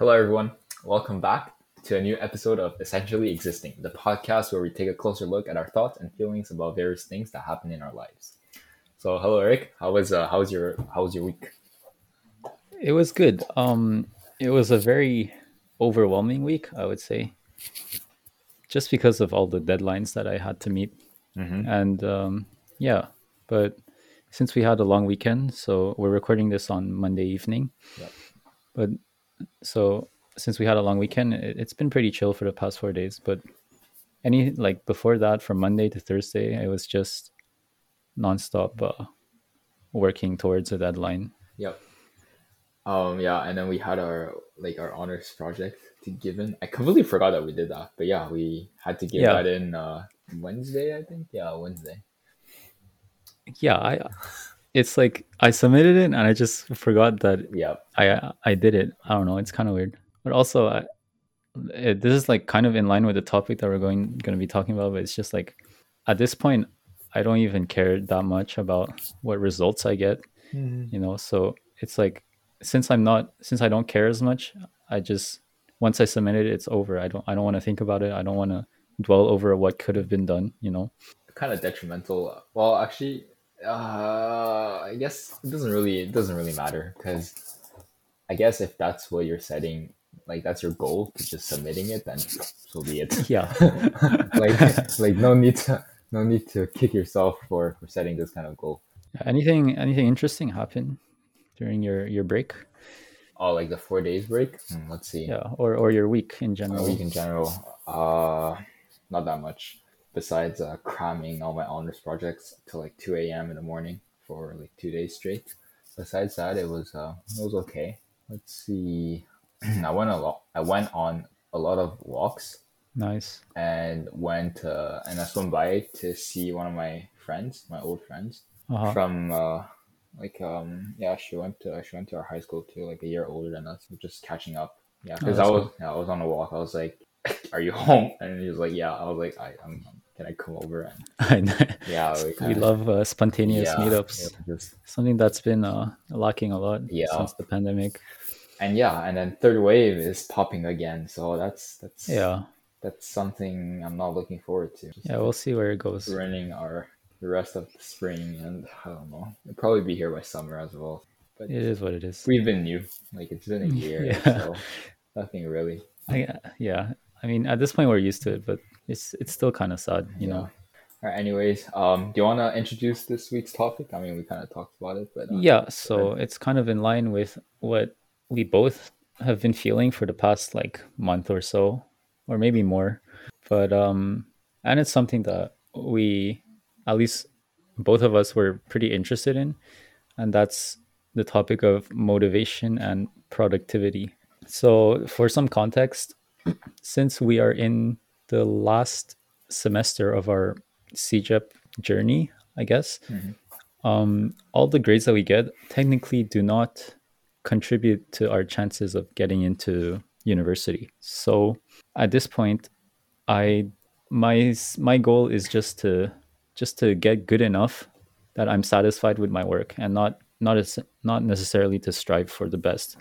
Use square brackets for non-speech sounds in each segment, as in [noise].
Hello, everyone. Welcome back to a new episode of Essentially Existing, the podcast where we take a closer look at our thoughts and feelings about various things that happen in our lives. So, hello, Eric. How was uh, how was your how was your week? It was good. Um, it was a very overwhelming week, I would say, just because of all the deadlines that I had to meet, Mhm. and um, yeah. But since we had a long weekend, so we're recording this on Monday evening. Yep. But so since we had a long weekend, it, it's been pretty chill for the past four days. But any like before that, from Monday to Thursday, it was just nonstop uh, working towards a deadline. Yep. Um. Yeah, and then we had our like our honors project to give in. I completely forgot that we did that, but yeah, we had to give Yeah. that in uh, Wednesday. I think. Yeah, Wednesday. yeah i it's like i submitted it and i just forgot that Yep. i i did it. I don't know. It's kind of weird. But also I, it, this is like kind of in line with the topic that we're going going to be talking about but it's just like at this point i don't even care that much about what results i get mm-hmm. you know? So it's like since i'm not since i don't care as much i just once i submit it it's over. I don't i don't want to think about it. I don't want to dwell over what could have been done you know? Kind of detrimental. Well, actually, uh, I guess it doesn't really it doesn't really matter because I guess if that's what you're setting, like that's your goal to just submitting it, then so be it. [laughs] yeah [laughs] like like no need to no need to kick yourself for for setting this kind of goal. anything anything interesting happen during your your break Oh, like the four days break. Hmm, let's see. yeah or or your week in A general week in general, uh, not that much. Besides uh, cramming all my honors projects till like two a.m. in the morning for like two days straight. Besides that, it was uh, it was okay. Let's see. [clears throat] I went a lot. I went on a lot of walks nice and went uh, and I swam by to see one of my friends, my old friends uh-huh. from uh, like um yeah she went to she went to our high school too like a year older than us We're just catching up yeah because Oh, I was yeah, I was on a walk I was like [laughs] are you home and he was like yeah I was like I I'm, can I come over and [laughs] I know. yeah we, we love uh, spontaneous yeah, meetups. yeah, just- something that's been uh, lacking a lot Yeah. since the pandemic. And yeah and then third wave is popping again so that's that's yeah. that's something I'm not looking forward to. Just yeah we'll see where it goes. Running our the rest of the spring and I don't know it'll probably be here by summer as well but it is what it is. we've been new like it's been a [laughs] year Yeah. so nothing really. I, yeah i mean at this point we're used to it but it's it's still kind of sad you know All right. Anyways, um, do you want to introduce this week's topic? I mean, we kind of talked about it, but uh, yeah so it's kind of in line with what we both have been feeling for the past like month or so or maybe more but um and it's something that we at least both of us were pretty interested in and that's the topic of motivation and productivity so for some context [clears throat] since we are in the last semester of our CEGEP journey i guess Mhm. um, all the grades that we get technically do not contribute to our chances of getting into university. So at this point, I my my goal is just to just to get good enough that I'm satisfied with my work and not not as not necessarily to strive for the best,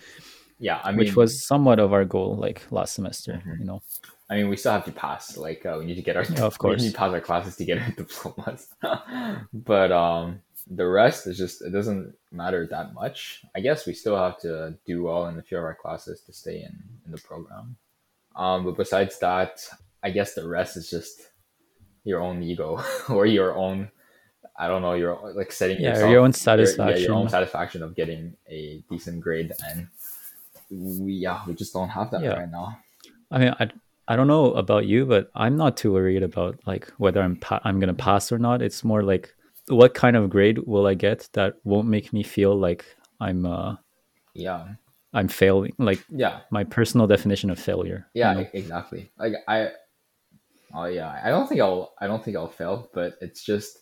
yeah, I mean, which was somewhat of our goal like last semester. Mhm. You know, I mean, we still have to pass. Like, uh, we need to get our Yeah, of course. [laughs] we need to pass our classes to get our [laughs] diplomas. [laughs] but um, the rest is just it doesn't matter that much. I guess we still have to do well in a few of our classes to stay in in the program. Um, but besides that, I guess the rest is just your own ego or your own. I don't know. Your like setting yeah, yourself your own your- satisfaction. yeah, your own satisfaction of getting a decent grade, and we yeah we just don't have that Yeah. right now. I mean, I, I don't know about you, but I'm not too worried about like whether I'm pa- I'm gonna pass or not. It's more like what kind of grade will I get that won't make me feel like I'm uh Yeah, I'm failing. Like yeah, my personal definition of failure. you yeah, know? e- exactly. Like I, oh yeah, I don't think I'll I don't think I'll fail, but it's just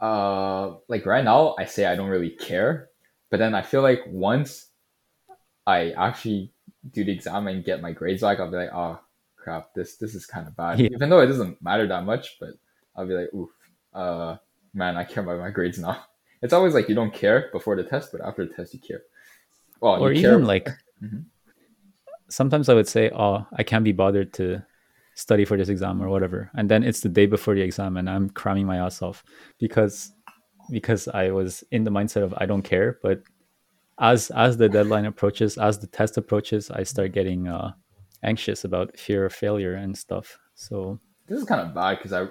uh like right now I say I don't really care, but then I feel like once I actually do the exam and get my grades back, I'll be like, oh crap, this this is kind of bad. Yeah. Even though it doesn't matter that much, but I'll be like, oof, uh, man, I care about my grades now. [laughs] It's always like you don't care before the test, but after the test you care. Well, or you care. even like [laughs] Mhm. sometimes I would say, "Oh, I can't be bothered to study for this exam or whatever," and then it's the day before the exam, and I'm cramming my ass off because because I was in the mindset of I don't care. But as as the deadline approaches, as the test approaches, I start getting uh, anxious about fear of failure and stuff. So this is kind of bad because I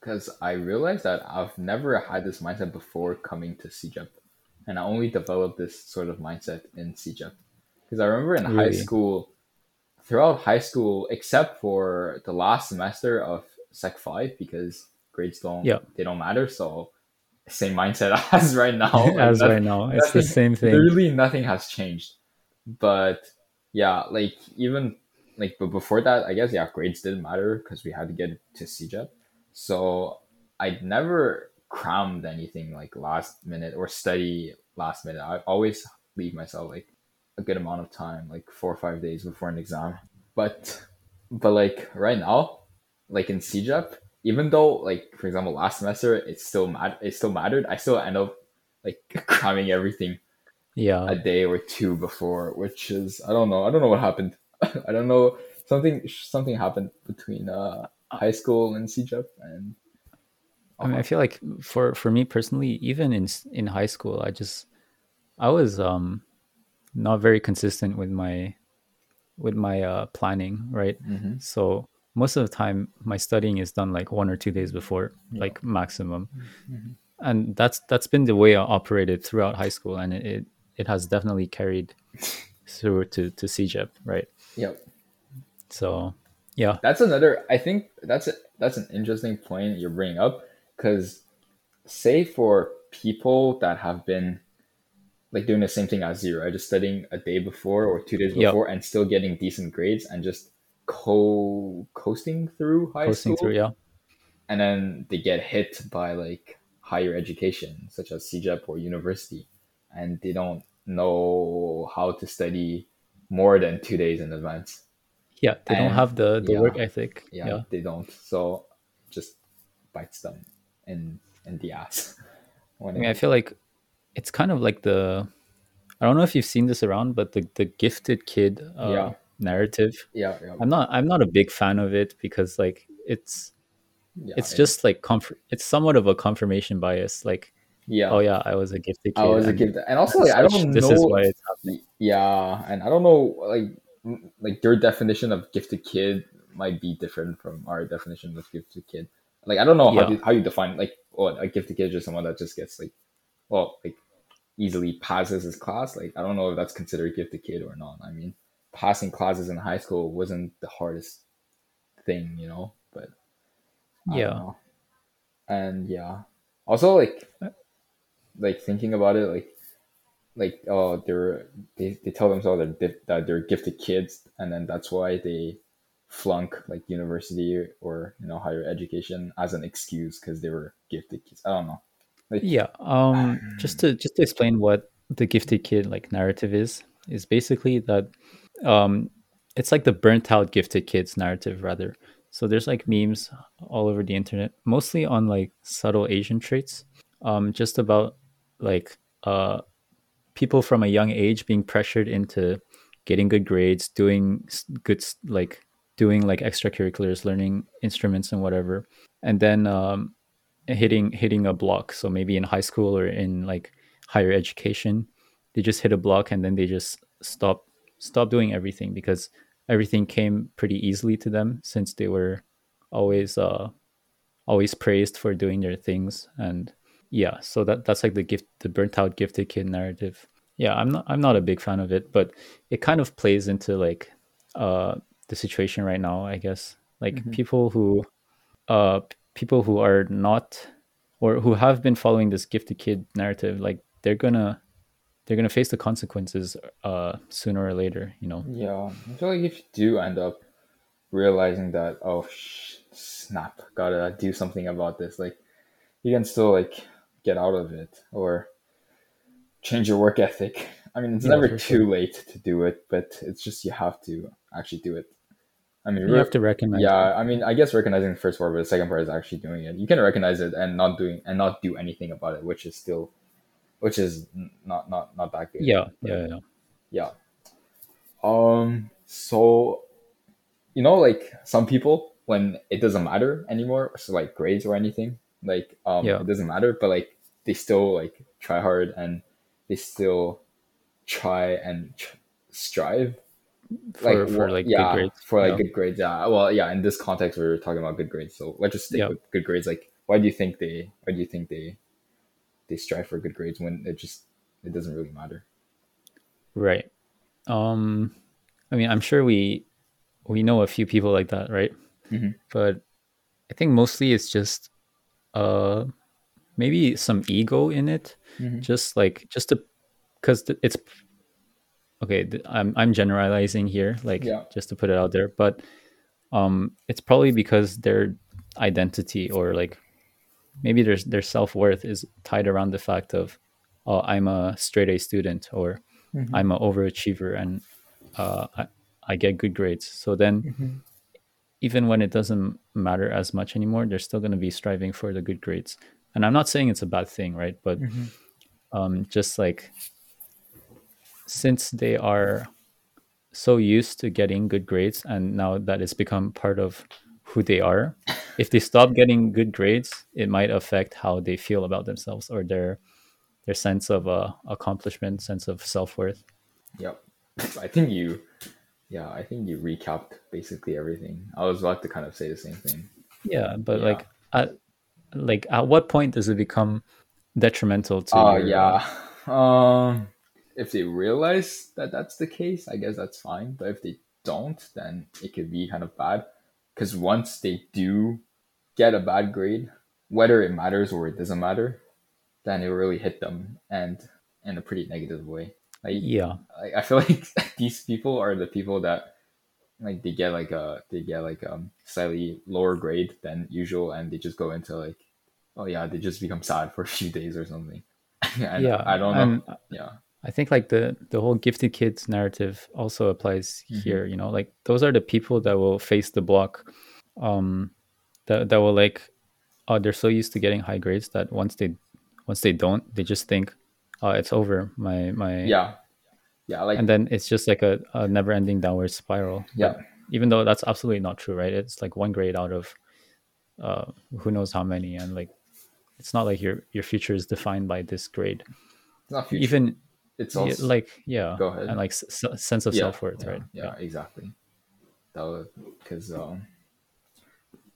because I realized that I've never had this mindset before coming to CEGEP, and I only developed this sort of mindset in CEGEP. Because I remember in really? high school, throughout high school, except for the last semester of Sec Five, because grades don't yeah. they don't matter. So same mindset [laughs] as right now. [laughs] As right now, it's nothing, the same thing. Really, nothing has changed. But yeah, like even like but before that, I guess yeah, grades didn't matter because we had to get to CEGEP. So I'd never crammed anything like last minute or study last minute. I always leave myself like a good amount of time, like four or five days before an exam. But but like right now, like in CEGEP, even though like for example last semester it still mat- it still mattered, I still end up like [laughs] cramming everything yeah a day or two before, which is I don't know. I don't know what happened. [laughs] I don't know. Something something happened between uh high school and CEGEP and I mean, I feel like for for me personally, even in in high school, I just I was um not very consistent with my with my uh, planning, right? Mm-hmm. So most of the time, my studying is done like one or two days before, yeah. like maximum, mm-hmm. and that's that's been the way I operated throughout high school, and it it has definitely carried through to to CEGEP, right? Yep. So yeah, that's another. I think that's a, that's an interesting point you're bringing up because say for people that have been like doing the same thing as zero, right? Just studying a day before or two days before yep. and still getting decent grades and just co coasting through high coasting school. Through, yeah. And then they get hit by like higher education, such as CEGEP or university, and they don't know how to study more than two days in advance. Yeah, they and, don't have the, the yeah, work ethic. Yeah, yeah, they don't. So just bites them in in the ass. [laughs] I mean, I feel like it's kind of like the I don't know if you've seen this around, but the the gifted kid uh, yeah. narrative. Yeah, yeah, I'm not I'm not a big fan of it because like it's yeah, it's just like comfort. It's somewhat of a confirmation bias. Like, yeah, oh yeah, I was a gifted kid. I was a gifted, and also like, I don't this know. This is why it's happening. Yeah, and I don't know like like their definition of gifted kid might be different from our definition of gifted kid. Like I don't know how, you, how you define like what a gifted kid is just someone that just gets like well like easily passes his class. Like I don't know if that's considered a gifted kid or not. I mean, passing classes in high school wasn't the hardest thing, you know. But yeah, and yeah, also like uh, like thinking about it, like like oh they're they, they tell themselves that, that they're gifted kids, and then that's why they flunk like university or you know higher education as an excuse because they were gifted kids. I don't know. Like, yeah. Um, [sighs] just to just to explain what the gifted kid like narrative is is basically that um, it's like the burnt out gifted kids narrative rather. So there's like memes all over the internet, mostly on like subtle Asian traits, um, just about like uh, people from a young age being pressured into getting good grades, doing good like doing like extracurriculars, learning instruments and whatever, and then um, hitting hitting a block. So maybe in high school or in like higher education, they just hit a block and then they just stop stop doing everything because everything came pretty easily to them since they were always uh always praised for doing their things and yeah so that that's like the gift the burnt out gifted kid narrative. Yeah i'm not i'm not a big fan of it but it kind of plays into like uh the situation right now i guess. Like mm-hmm. people who uh people who are not or who have been following this gifted kid narrative like they're gonna they're gonna face the consequences uh sooner or later you know? Yeah i feel like if you do end up realizing that oh sh- snap gotta do something about this like you can still like get out of it or change your work ethic [laughs] i mean it's yeah, never too sure. late to do it but it's just you have to actually do it I mean, you have to recognize. Yeah, it. I mean, I guess recognizing the first part, but the second part is actually doing it. You can recognize it and not doing and not do anything about it, which is still, which is not not not that good. Yeah, yeah, yeah, yeah. Um, So, you know, like some people when it doesn't matter anymore, so like grades or anything, like um, Yeah. it doesn't matter, but like they still like try hard and they still try and tr- strive for, for wha- like yeah, good grades. for like yeah. good grades. Yeah, well, yeah. In this context, we were talking about good grades, so let's just stick Yeah. with good grades. Like, why do you think they? Why do you think they? They strive for good grades when it just it doesn't really matter. Right. Um, I mean, I'm sure we we know a few people like that, right? Mhm. But I think mostly it's just uh maybe some ego in it, Mhm. just like just to because it's okay. I'm I'm generalizing here, like Yeah. just to put it out there, but um, it's probably because their identity or like maybe their their self worth is tied around the fact of oh, I'm a straight A student or Mhm. I'm an overachiever and uh, I, I get good grades. So then, Mhm. even when it doesn't matter as much anymore, they're still going to be striving for the good grades. And I'm not saying it's a bad thing, right? But Mhm. um, just like since they are so used to getting good grades, and now that it's become part of who they are, if they stop getting good grades, it might affect how they feel about themselves or their their sense of uh, accomplishment, sense of self worth. Yep. [laughs] I think you, yeah, I think you recapped basically everything. I was about to kind of say the same thing. Yeah, but Yeah. like at like at what point does it become detrimental to Oh your, yeah. [laughs] Um, if they realize that that's the case, I guess that's fine. But if they don't, then it could be kind of bad. Because once they do get a bad grade, whether it matters or it doesn't matter, then it really hit them and in a pretty negative way. Like yeah like I feel [laughs] like these people are the people that like they get like a they get like um slightly lower grade than usual and they just go into like oh yeah they just become sad for a few days or something. [laughs] and yeah I don't know. yeah. I think like the the whole gifted kids narrative also applies Mhm. here. You know, like those are the people that will face the block, um, that that will like, oh, they're so used to getting high grades that once they once they don't, they just think, oh, it's over. My my Yeah. Yeah, like and then it's just like a, a never ending downward spiral. yeah. But even though that's absolutely not true, right? It's like one grade out of uh, who knows how many, and like it's not like your your future is defined by this grade. It's not future. Even it's yeah, also like yeah, Go ahead. and like s- sense of yeah, self worth, yeah, right? Yeah, exactly. That was because um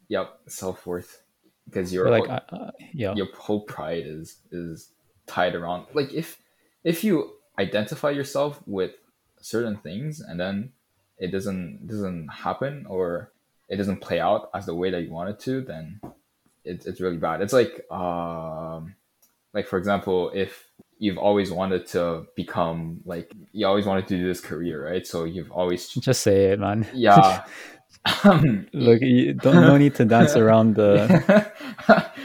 yep, self worth. Because your like whole- uh, yeah, your whole pride is is tied around like if if you identify yourself with certain things and then it doesn't doesn't happen or it doesn't play out as the way that you want it to then it's it's really bad it's like um like for example if you've always wanted to become like you always wanted to do this career right so you've always [laughs] just say it, man. yeah um, [laughs] Look, you don't no need to dance around the.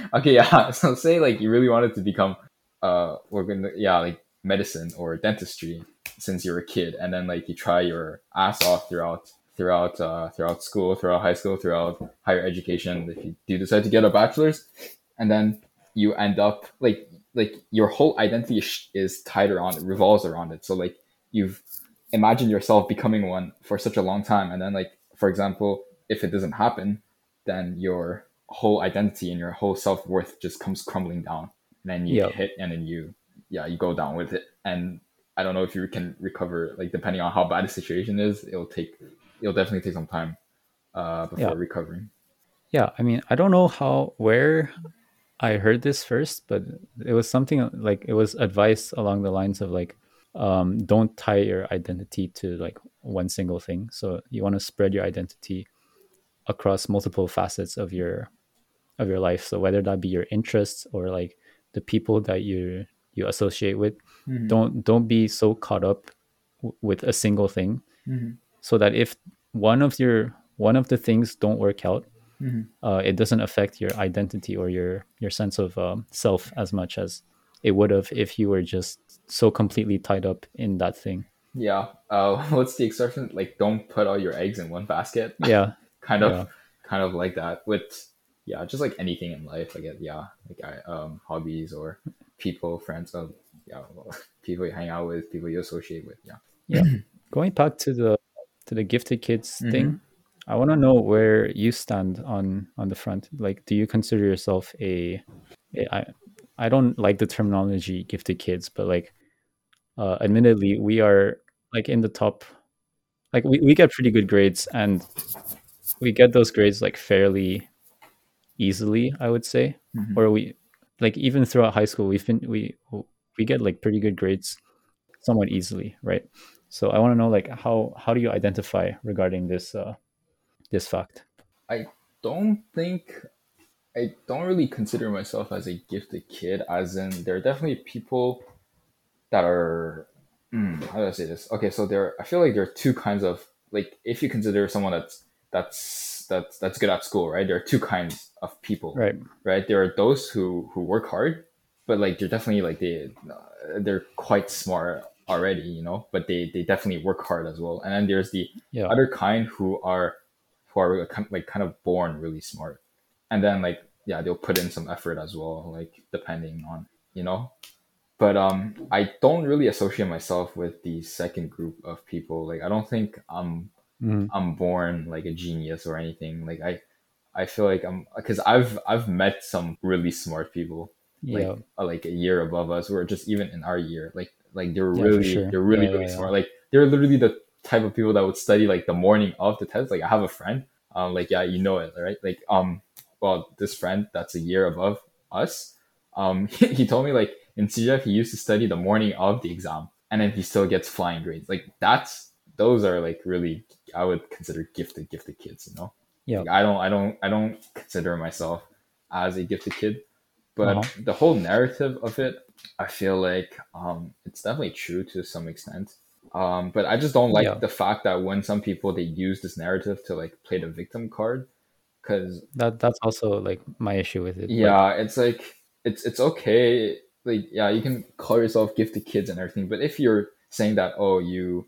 [laughs] okay, yeah. So say like you really wanted to become uh we're gonna yeah, like medicine or dentistry since you're a kid and then like you try your ass off throughout throughout uh throughout school, throughout high school, throughout higher education. If you do decide to get a bachelor's and then you end up like like your whole identity is, tied around it, revolves around it. So like you've imagined yourself becoming one for such a long time and then like for example if it doesn't happen then your whole identity and your whole self-worth just comes crumbling down and then you Yeah. hit and then you yeah you go down with it and i don't know if you can recover like depending on how bad the situation is it'll take it'll definitely take some time uh before Yeah. recovering Yeah, I mean, I don't know how where I heard this first, but it was something like it was advice along the lines of like, um, don't tie your identity to like one single thing. So you want to spread your identity across multiple facets of your of your life. So whether that be your interests or like the people that you you associate with, Mhm. don't don't be so caught up w- with a single thing Mhm. So that if one of your one of the things don't work out Mhm. uh, it doesn't affect your identity or your your sense of um, self as much as it would have if you were just so completely tied up in that thing. Yeah uh [laughs] what's the exception? Like don't put all your eggs in one basket. [laughs] Yeah. Kind of Yeah. kind of like that with yeah just like anything in life i guess yeah like I, um hobbies or people friends of yeah well, [laughs] people you hang out with people you associate with yeah. Yeah. [clears throat] Going back to the to the gifted kids Mhm. thing, I want to know where you stand on on the front. Like, do you consider yourself a, a I, I don't like the terminology gifted kids, but like, uh, admittedly, we are like in the top. Like, we, we get pretty good grades, and we get those grades like fairly easily, I would say. Mhm. Or we like even throughout high school, we've been we we get like pretty good grades somewhat easily, right? So I want to know like how how do you identify regarding this uh this fact? I don't think I don't really consider myself as a gifted kid, as in there are definitely people that are hmm, how do I say this? Okay, so there I feel like there are two kinds of like if you consider someone that's that's that's that's good at school, right? There are two kinds of people, Right. right? There are those who who work hard, but like they're definitely like they they're quite smart already, you know, but they they definitely work hard as well. And then there's the Yeah. other kind who are who are like kind of born really smart and then like yeah they'll put in some effort as well like depending on you know but um i don't really associate myself with the second group of people like i don't think i'm Mhm. i'm born like a genius or anything like i i feel like i'm because i've i've met some really smart people like Yeah. uh, like a year above us or just even in our year like like they're Yeah, really sure. they're really Yeah, really yeah, smart like they're literally the type of people that would study like the morning of the test like i have a friend um like yeah you know it right like um well this friend that's a year above us um [laughs] he, told me like in CEGEP he used to study the morning of the exam and then he still gets flying grades like that's those are like really i would consider gifted gifted kids you know Yeah. like, i don't i don't i don't consider myself as a gifted kid but Uh-huh. the whole narrative of it i feel like um it's definitely true to some extent um but i just don't like Yeah. the fact that when some people they use this narrative to like play the victim card because That that's also like my issue with it. Like, yeah it's like it's it's okay like yeah you can call yourself gifted kids and everything but if you're saying that oh you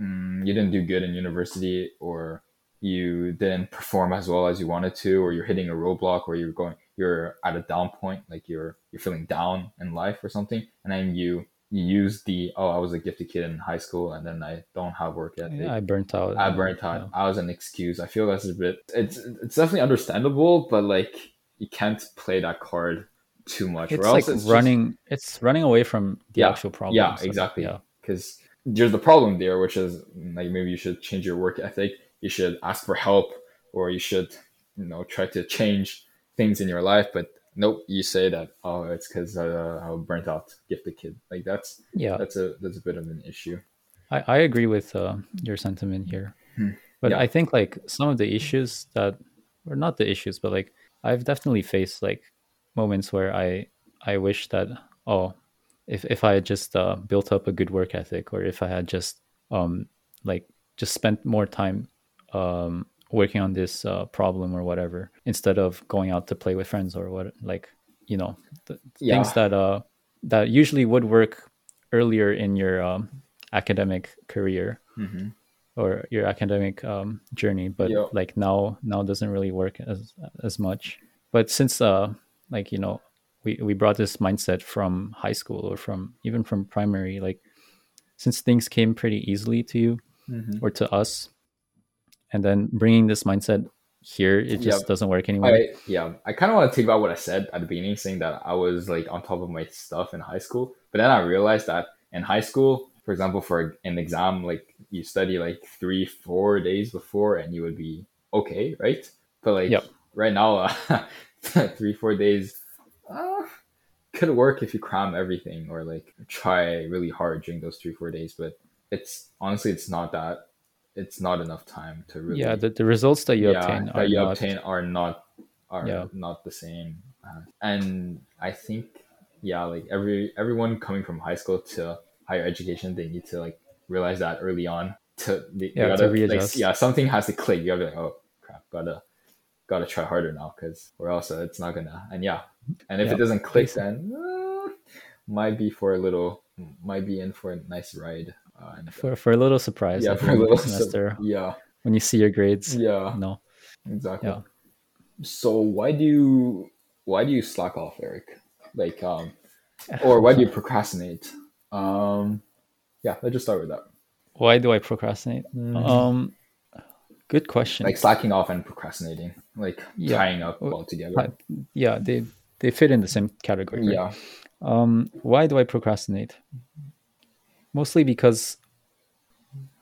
mm, you didn't do good in university or you didn't perform as well as you wanted to or you're hitting a roadblock or you're going you're at a down point like you're you're feeling down in life or something and then you you use the oh i was a gifted kid in high school and then i don't have work ethic yeah, I burnt out. I burnt out. yeah. I was an excuse. I feel that's a bit. It's it's definitely understandable, but like you can't play that card too much. It's or like else it's just- running. It's running away from the Yeah, actual problem. yeah, So, exactly. Yeah. because there's the problem there, which is like maybe you should change your work ethic. You should ask for help, or you should you know try to change things in your life. But nope, you say that oh it's because uh, I was burnt out, gifted kid. Like that's Yeah. that's a that's a bit of an issue. I, I agree with uh, your sentiment here. Hmm. But Yeah. I think like some of the issues that or not the issues, but like I've definitely faced like moments where I I wish that oh if if I had just uh, built up a good work ethic or if I had just um like just spent more time um working on this uh, problem or whatever instead of going out to play with friends or what like you know the Yeah. things that uh that usually would work earlier in your um, academic career hmm or your academic um, journey but Yeah. like now now doesn't really work as as much but since uh like you know we we brought this mindset from high school or from even from primary like since things came pretty easily to you hmm or to us and then bringing this mindset here it just doesn't work anymore I yeah, I kind of want to take back what I said at the beginning, saying that I was like on top of my stuff in high school. But then I realized that in high school, for example, for an exam, like you study like three, four days before, and you would be okay, right? But like Yep. right now, uh, [laughs] three, four days uh, could work if you cram everything or like try really hard during those three, four days. But it's honestly, it's not that. It's not enough time to really yeah the, the results that you yeah, obtain that are you not obtain are not are Yeah. not the same uh, and i think yeah like every everyone coming from high school to higher education they need to like realize that early on to Yeah, to gotta, like, readjust. yeah something has to click you gotta be like oh crap gotta gotta try harder now because or else it's not gonna and yeah and if Yeah, it doesn't click then uh, might be for a little might be in for a nice ride and, uh, for, for a little surprise yeah for a little semester yeah when you see your grades yeah no exactly Yeah. so why do you why do you slack off eric like um or why do you procrastinate um yeah let's just start with that why do I procrastinate? Um, good question. Like slacking off and procrastinating, like Yeah. tying up Uh, altogether. yeah, they they fit in the same category. right? Yeah. Um, why do I procrastinate? Mostly because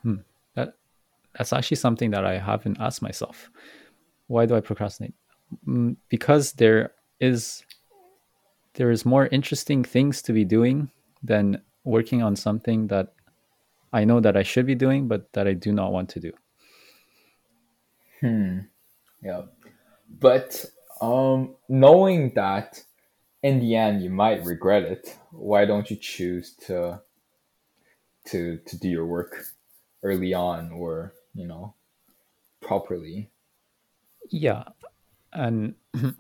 hmm, that that's actually something that I haven't asked myself. Why do I procrastinate? Mm, because there is there is more interesting things to be doing than working on something that I know that I should be doing, but that I do not want to do. Hmm. Yeah. But um knowing that in the end you might regret it, why don't you choose to to to do your work early on or, you know, properly? Yeah, and [clears throat]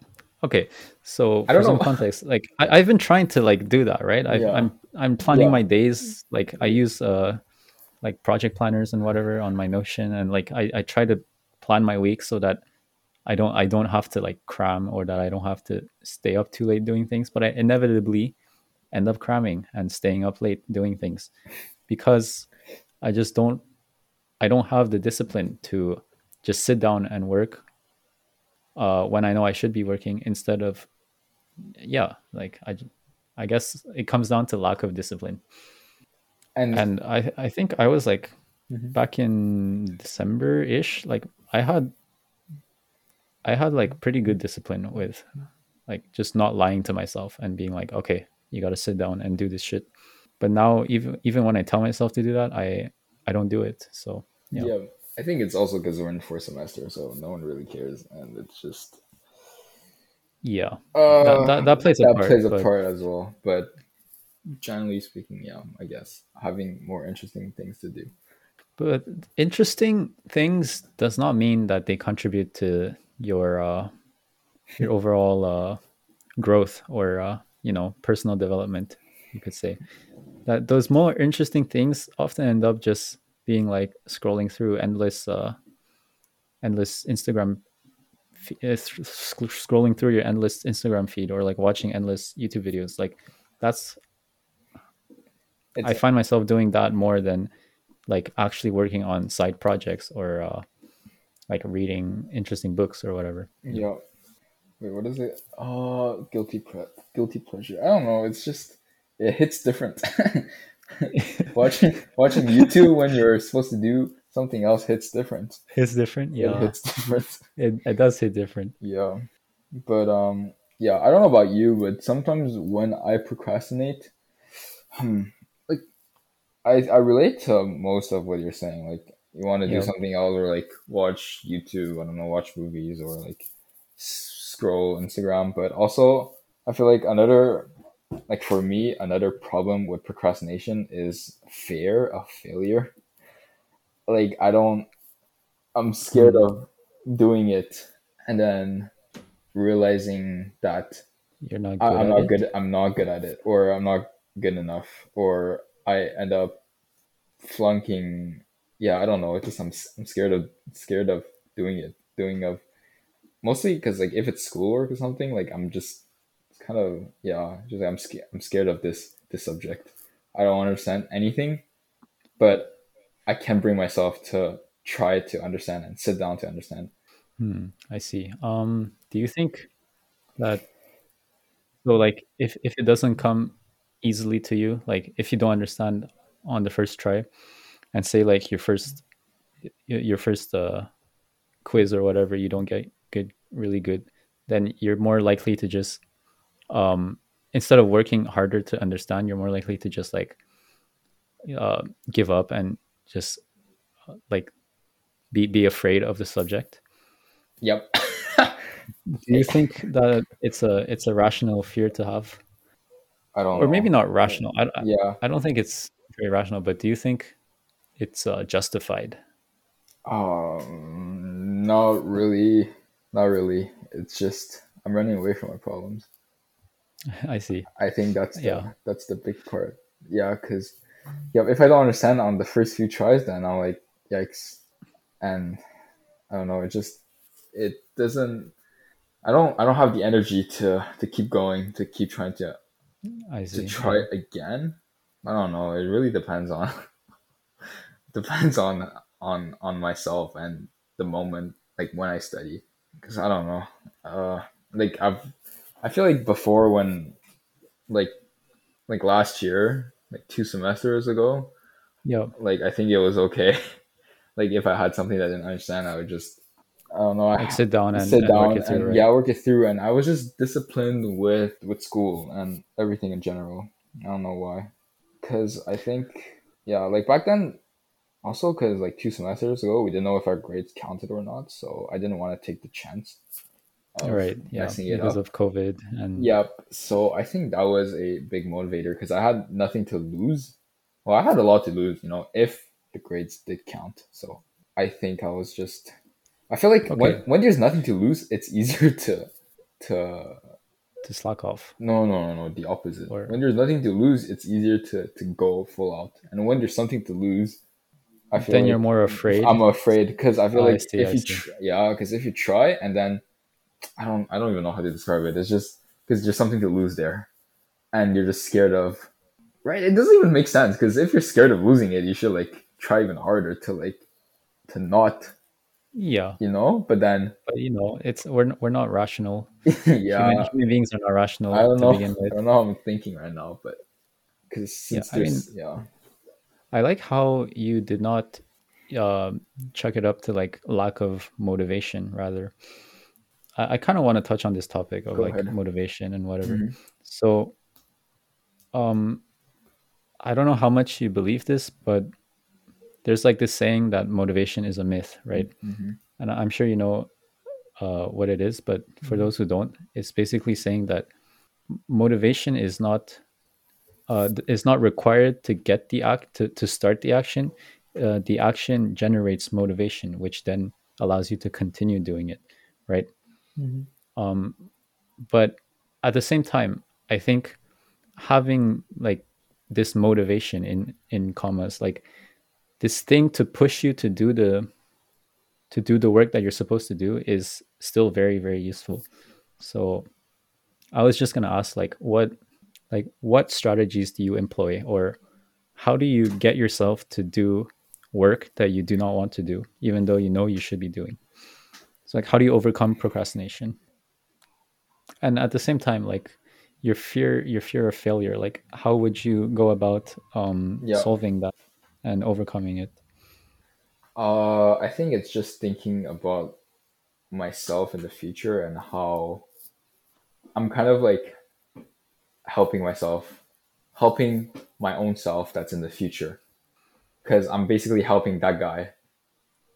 okay, so I for some know. [laughs] context, like I, I've been trying to like do that, right? I've, Yeah. I'm I'm planning Yeah. my days. Like I use uh like project planners and whatever on my Notion, and like I, I try to plan my week so that I don't I don't have to like cram or that I don't have to stay up too late doing things. But I inevitably end up cramming and staying up late doing things because I just don't I don't have the discipline to just sit down and work uh, when I know I should be working instead of yeah like I I guess it comes down to lack of discipline And, and I I think I was like Mhm. back in December ish like I had I had like pretty good discipline with like just not lying to myself and being like okay you got to sit down and do this shit but now even even when I tell myself to do that I I don't do it so yeah. yeah. I think it's also because we're in fourth semester, so no one really cares, and it's just yeah uh, that, that, that plays a part plays a but- part as well. But generally speaking, yeah, I guess having more interesting things to do. But interesting things does not mean that they contribute to your uh, your overall uh, growth or uh, you know personal development. You could say that those more interesting things often end up just being like scrolling through endless uh, endless Instagram uh, scrolling through your endless Instagram feed or like watching endless YouTube videos. Like that's It's, I find myself doing that more than like actually working on side projects or uh, like reading interesting books or whatever. Yeah. Wait, what is it? Oh, guilty pre- guilty pleasure. I don't know. It's just it hits different. [laughs] watching watching YouTube when you're supposed to do something else hits different. It's different, It yeah. hits different. It, it does hit different. Yeah. But um yeah, I don't know about you, but sometimes when I procrastinate, hmm, like I I relate to most of what you're saying. Like you want to do Yeah. something else or like watch YouTube, I don't know, watch movies or like scroll Instagram, but also I feel like another like for me another problem with procrastination is fear of failure. Like I don't I'm scared Hmm. of doing it and then realizing that You're not good. I, I'm at not it. good I'm not good at it or I'm not good enough or I end up flunking yeah I don't know it's just I'm, I'm scared of scared of doing it doing of mostly because like if it's schoolwork or something like I'm just kind of yeah just I'm scared I'm scared of this this subject I don't understand anything but I can bring myself to try to understand and sit down to understand Hmm, I see. Um, do you think that so like if if it doesn't come easily to you, like if you don't understand on the first try, and say like your first your first uh, quiz or whatever, you don't get good really good, then you're more likely to just um, instead of working harder to understand, you're more likely to just like uh, give up and just uh, like be be afraid of the subject. yep [laughs] Do you think that it's a it's a rational fear to have, I don't or maybe know. not rational? I, I- yeah I don't think it's very rational, but do you think it's uh, justified? Um, not really. Not really. It's just I'm running away from my problems. [laughs] I see. I think that's the, Yeah. that's the big part. Yeah, because yeah, if I don't understand on the first few tries, then I'm like, yikes, and I don't know. It just it doesn't. I don't. I don't have the energy to to keep going to keep trying to I to try again. I don't know. It really depends on [laughs] depends on on on myself and the moment like when I study because I don't know uh like I've I feel like before when like like last year like two semesters ago Yeah. like I think it was okay. [laughs] Like if I had something that I didn't understand I would just I don't know. I Like sit down [laughs] and, sit and down work it through, and right? yeah work it through. And I was just disciplined with with school and everything in general. I don't know why. Because I think yeah like back then also because like two semesters ago we didn't know if our grades counted or not. So I didn't want to take the chance right. Yeah. Because of COVID and Yep. So I think that was a big motivator because I had nothing to lose. Well, I had a lot to lose, you know, if the grades did count. So I think I was just. I feel like when Okay. when there's nothing to lose, it's [laughs] easier to to to slack off. no no no no the opposite. Or- When there's nothing to lose, it's easier to to go full out. And when there's something to lose, I feel Then like you're more afraid. I'm afraid because I feel Oh, I like see, if I you tr- yeah, because if you try and then I don't I don't even know how to describe it. It's just because there's something to lose there, and you're just scared of. Right, it doesn't even make sense because if you're scared of losing it, you should like try even harder to like to not, yeah. you know. But then But you know, it's we're we're not rational. [laughs] yeah, Human, human beings are not rational I don't know. I don't know how I'm thinking right now, but because Yeah, I mean- yeah I like how you did not um chuck it up to like lack of motivation. Rather, I, I kind of want to touch on this topic of Go like ahead. motivation and whatever. Mhm. So, um, I don't know how much you believe this, but there's like this saying that motivation is a myth, right? Mhm. And I'm sure you know uh, what it is, but for Mhm. those who don't, it's basically saying that motivation is not uh, is not required to get the act to, to start the action. Uh, the action generates motivation, which then allows you to continue doing it, right? Mhm. um, but at the same time i think having like this motivation in in commas like this thing to push you to do the to do the work that you're supposed to do is still very very useful. So i was just to ask like what like what strategies do you employ? Or how do you get yourself to do work that you do not want to do even though you know you should be doing so like how do you overcome procrastination and at the same time like your fear your fear of failure like how would you go about um Yeah. solving that and overcoming it Uh, I think it's just thinking about myself in the future and how I'm kind of like helping myself, helping my own self that's in the future. Because I'm basically helping that guy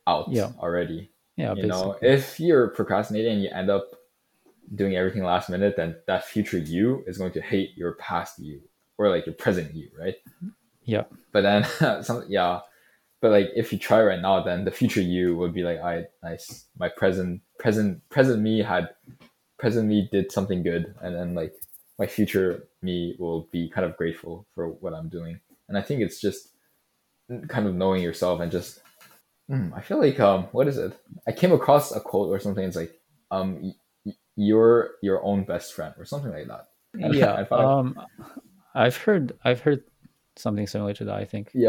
out Yeah. already. Yeah you know, if you're procrastinating and you end up doing everything last minute, then that future you is going to hate your past you or like your present you, right? Mm-hmm. yeah But then, [laughs] some, yeah. But like, if you try right now, then the future you would be like, "I nice. My present, present, present me had, present me did something good, and then like my future me will be kind of grateful for what I'm doing." And I think it's just mm, kind of knowing yourself and just. Hmm, I feel like um, what is it? I came across a quote or something. It's like, um, y- you're your own best friend or something like that. [laughs] And yeah I um i've heard i've heard something similar to that i think yeah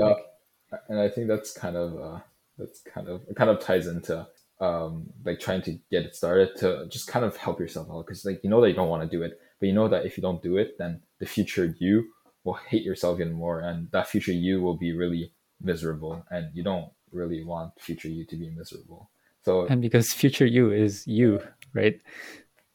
Like, and i think that's kind of uh that's kind of it kind of ties into um like trying to get it started to just kind of help yourself out because like you know that you don't want to do it but you know that if you don't do it then the future you will hate yourself even more and that future you will be really miserable and you don't really want future you to be miserable. So and because future you is you right?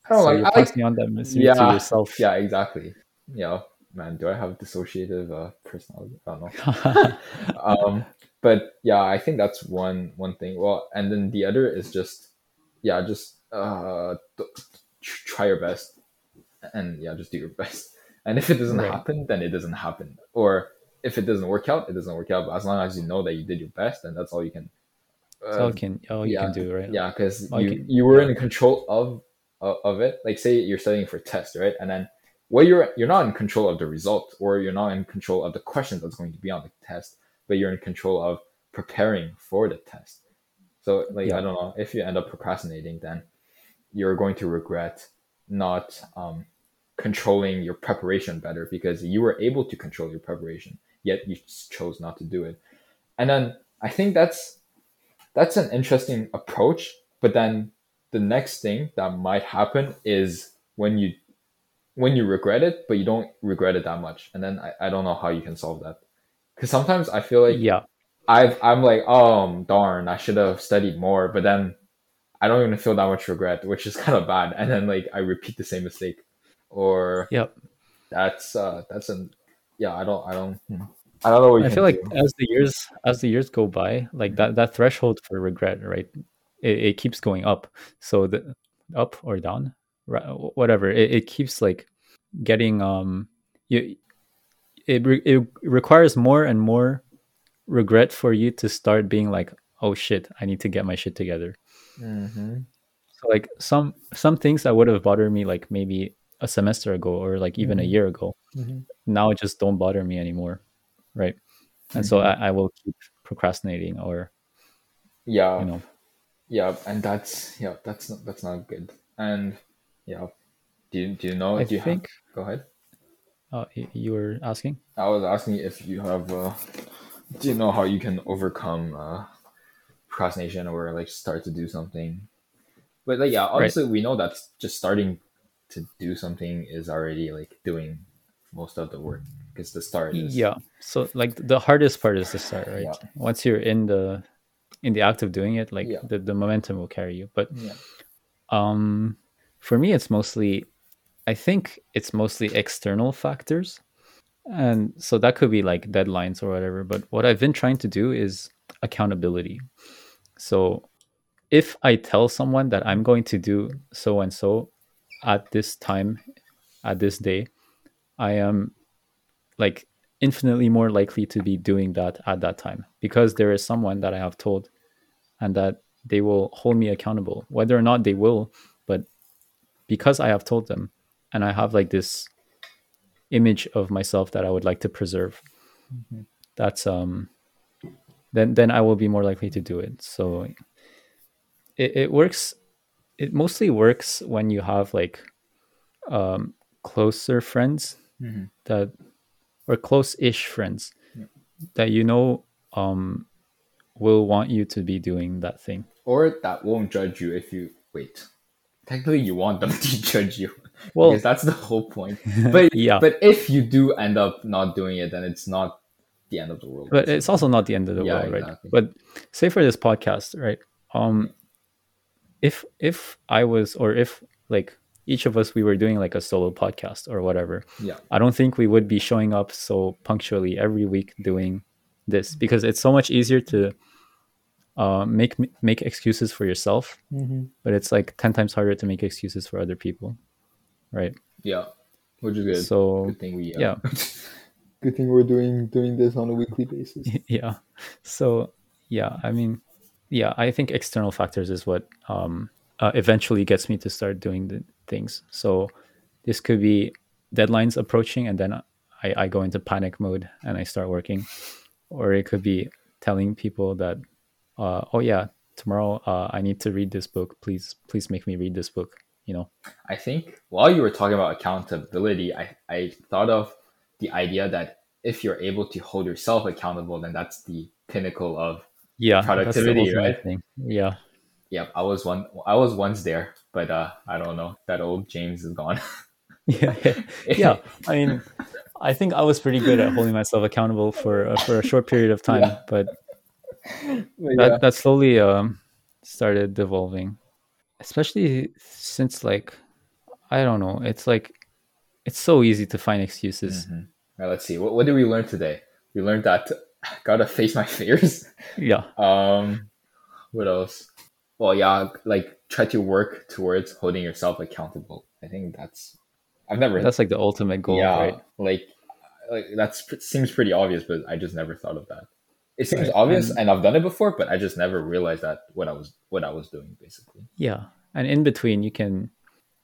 I don't so like- you're like- on that message Yeah, to yourself. Yeah exactly. Yeah. Man do i have dissociative uh personality? I don't know. [laughs] Um but yeah i think that's one one thing. Well and then the other is just yeah just uh try your best. And yeah just do your [laughs] best. And if it doesn't Right. happen then it doesn't happen. Or if it doesn't work out it doesn't work out. But as long as you know that you did your best then that's all you can That's all uh, you can all you yeah, can do right? yeah because you, you you were yeah. in control of of of it. Like say you're studying for a test right? And then well you're you're not in control of the result or you're not in control of the questions that's going to be on the test but you're in control of preparing for the test. So like Yeah. i don't know. If you end up procrastinating then you're going to regret not um, controlling your preparation better because you were able to control your preparation yet you chose not to do it and then I think that's that's an interesting approach. But then the next thing that might happen is when you when you regret it, but you don't regret it that much, and then I, I don't know how you can solve that. Because sometimes I feel like yeah I've I'm like, oh darn, I should have studied more, but then I don't even feel that much regret, which is [laughs] kind of bad. And then like I repeat the same mistake, or yep that's uh that's an yeah I don't I don't hmm. I don't know what you I feel like do. as the years as the years go by, like that that threshold for regret, right? It, it keeps going up. So the up or down, right, whatever. It, it keeps like getting um you it re- it requires more and more regret for you to start being like, oh shit, I need to get my shit together. hmm So like some some things that would have bothered me like maybe a semester ago or like even a Mhm. year ago hmm now just don't bother me anymore, right? And so Mhm. I, I will keep procrastinating or Yeah, you know yeah, and that's yeah that's not that's not good. And yeah, do you do you know? I do you think have? Go ahead. uh, you were asking. I was asking if you have. Uh, do you know how you can overcome uh, procrastination or like start to do something? But like yeah, Right. obviously we know that just starting to do something is already like doing most of the work because the start is Yeah. So like the hardest part is the start, right? Yeah. Once you're in the in the act of doing it, like Yeah. the, the momentum will carry you. But yeah um for me it's mostly I think it's mostly external factors. And so that could be like deadlines or whatever. But what I've been trying to do is accountability. So if I tell someone that I'm going to do so and so at this time, at this day, I am like infinitely more likely to be doing that at that time because there is someone that I have told and that they will hold me accountable, whether or not they will, but because I have told them and I have like this image of myself that I would like to preserve, that's um then then I will be more likely to do it. So it, it works it mostly works when you have like um closer friends Mhm. that or close-ish friends Yeah. that you know um will want you to be doing that thing or that won't judge you if you wait. Technically, you want them [laughs] to judge you well because that's the whole point. But [laughs] yeah but if you do end up not doing it, then it's not the end of the world. but it's also not the end of the Yeah, world right but say for this podcast right um if if i was or if like each of us we were doing like a solo podcast or whatever yeah i don't think we would be showing up so punctually every week doing this because it's so much easier to uh, make make excuses for yourself but it's like 10 times harder to make excuses for other people right yeah, which is good. so good thing we uh, yeah. [laughs] good thing we're doing doing this on a weekly basis. [laughs] yeah so yeah i mean yeah i think external factors is what um uh, eventually gets me to start doing the things. So this could be deadlines approaching and then I, I go into panic mode and i start working. Or it could be telling people that uh, oh yeah tomorrow uh, i need to read this book. Please please make me read this book you know? I think while you were talking about accountability, I, I thought of the idea that if you're able to hold yourself accountable, then that's the pinnacle of yeah Productivity, right? thing. yeah Yep, I was one. I was once there, but uh, I don't know. That old James is gone. [laughs] yeah yeah i mean i think i was pretty good at holding myself accountable for uh, for a short period of time Yeah. but [laughs] But that yeah. that slowly um started devolving especially since like i don't know it's like it's so easy to find excuses Mhm. Now, let's see. What, what did we learn today? We learned that gotta face my [laughs] fears. yeah Um, what else? Well, yeah, like try to work towards holding yourself accountable. I think that's. I've never. that's like the ultimate goal yeah, right like, like that's seems pretty obvious, but I just never thought of that. It seems Right, obvious, and- and I've done it before, but I just never realized that what I was what I was doing basically. yeah and in between you can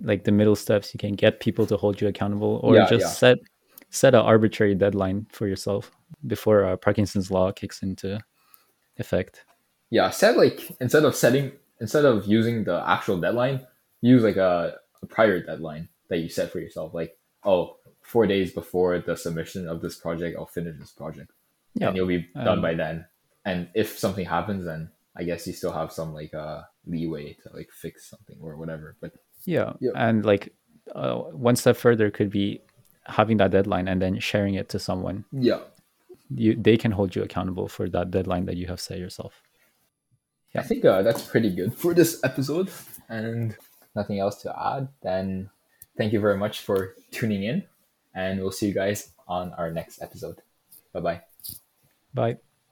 like the middle steps you can get people to hold you accountable or Yeah, just yeah. set set an arbitrary deadline for yourself before uh, parkinson's law kicks into effect Yeah, set like instead of setting instead of using the actual deadline, use like a, a prior deadline that you set for yourself. Like, oh, four days before the submission of this project, I'll finish this project, yeah and you'll be done Um, by then. and if something happens, then I guess you still have some like uh leeway to like fix something or whatever. But yeah, Yeah. and like uh, one step further could be having that deadline and then sharing it to someone. yeah, You they can hold you accountable for that deadline that you have set yourself. yeah. I think uh, that's pretty good for this episode. And nothing else to add. Then thank you very much for tuning in, and we'll see you guys on our next episode. Bye bye. Bye.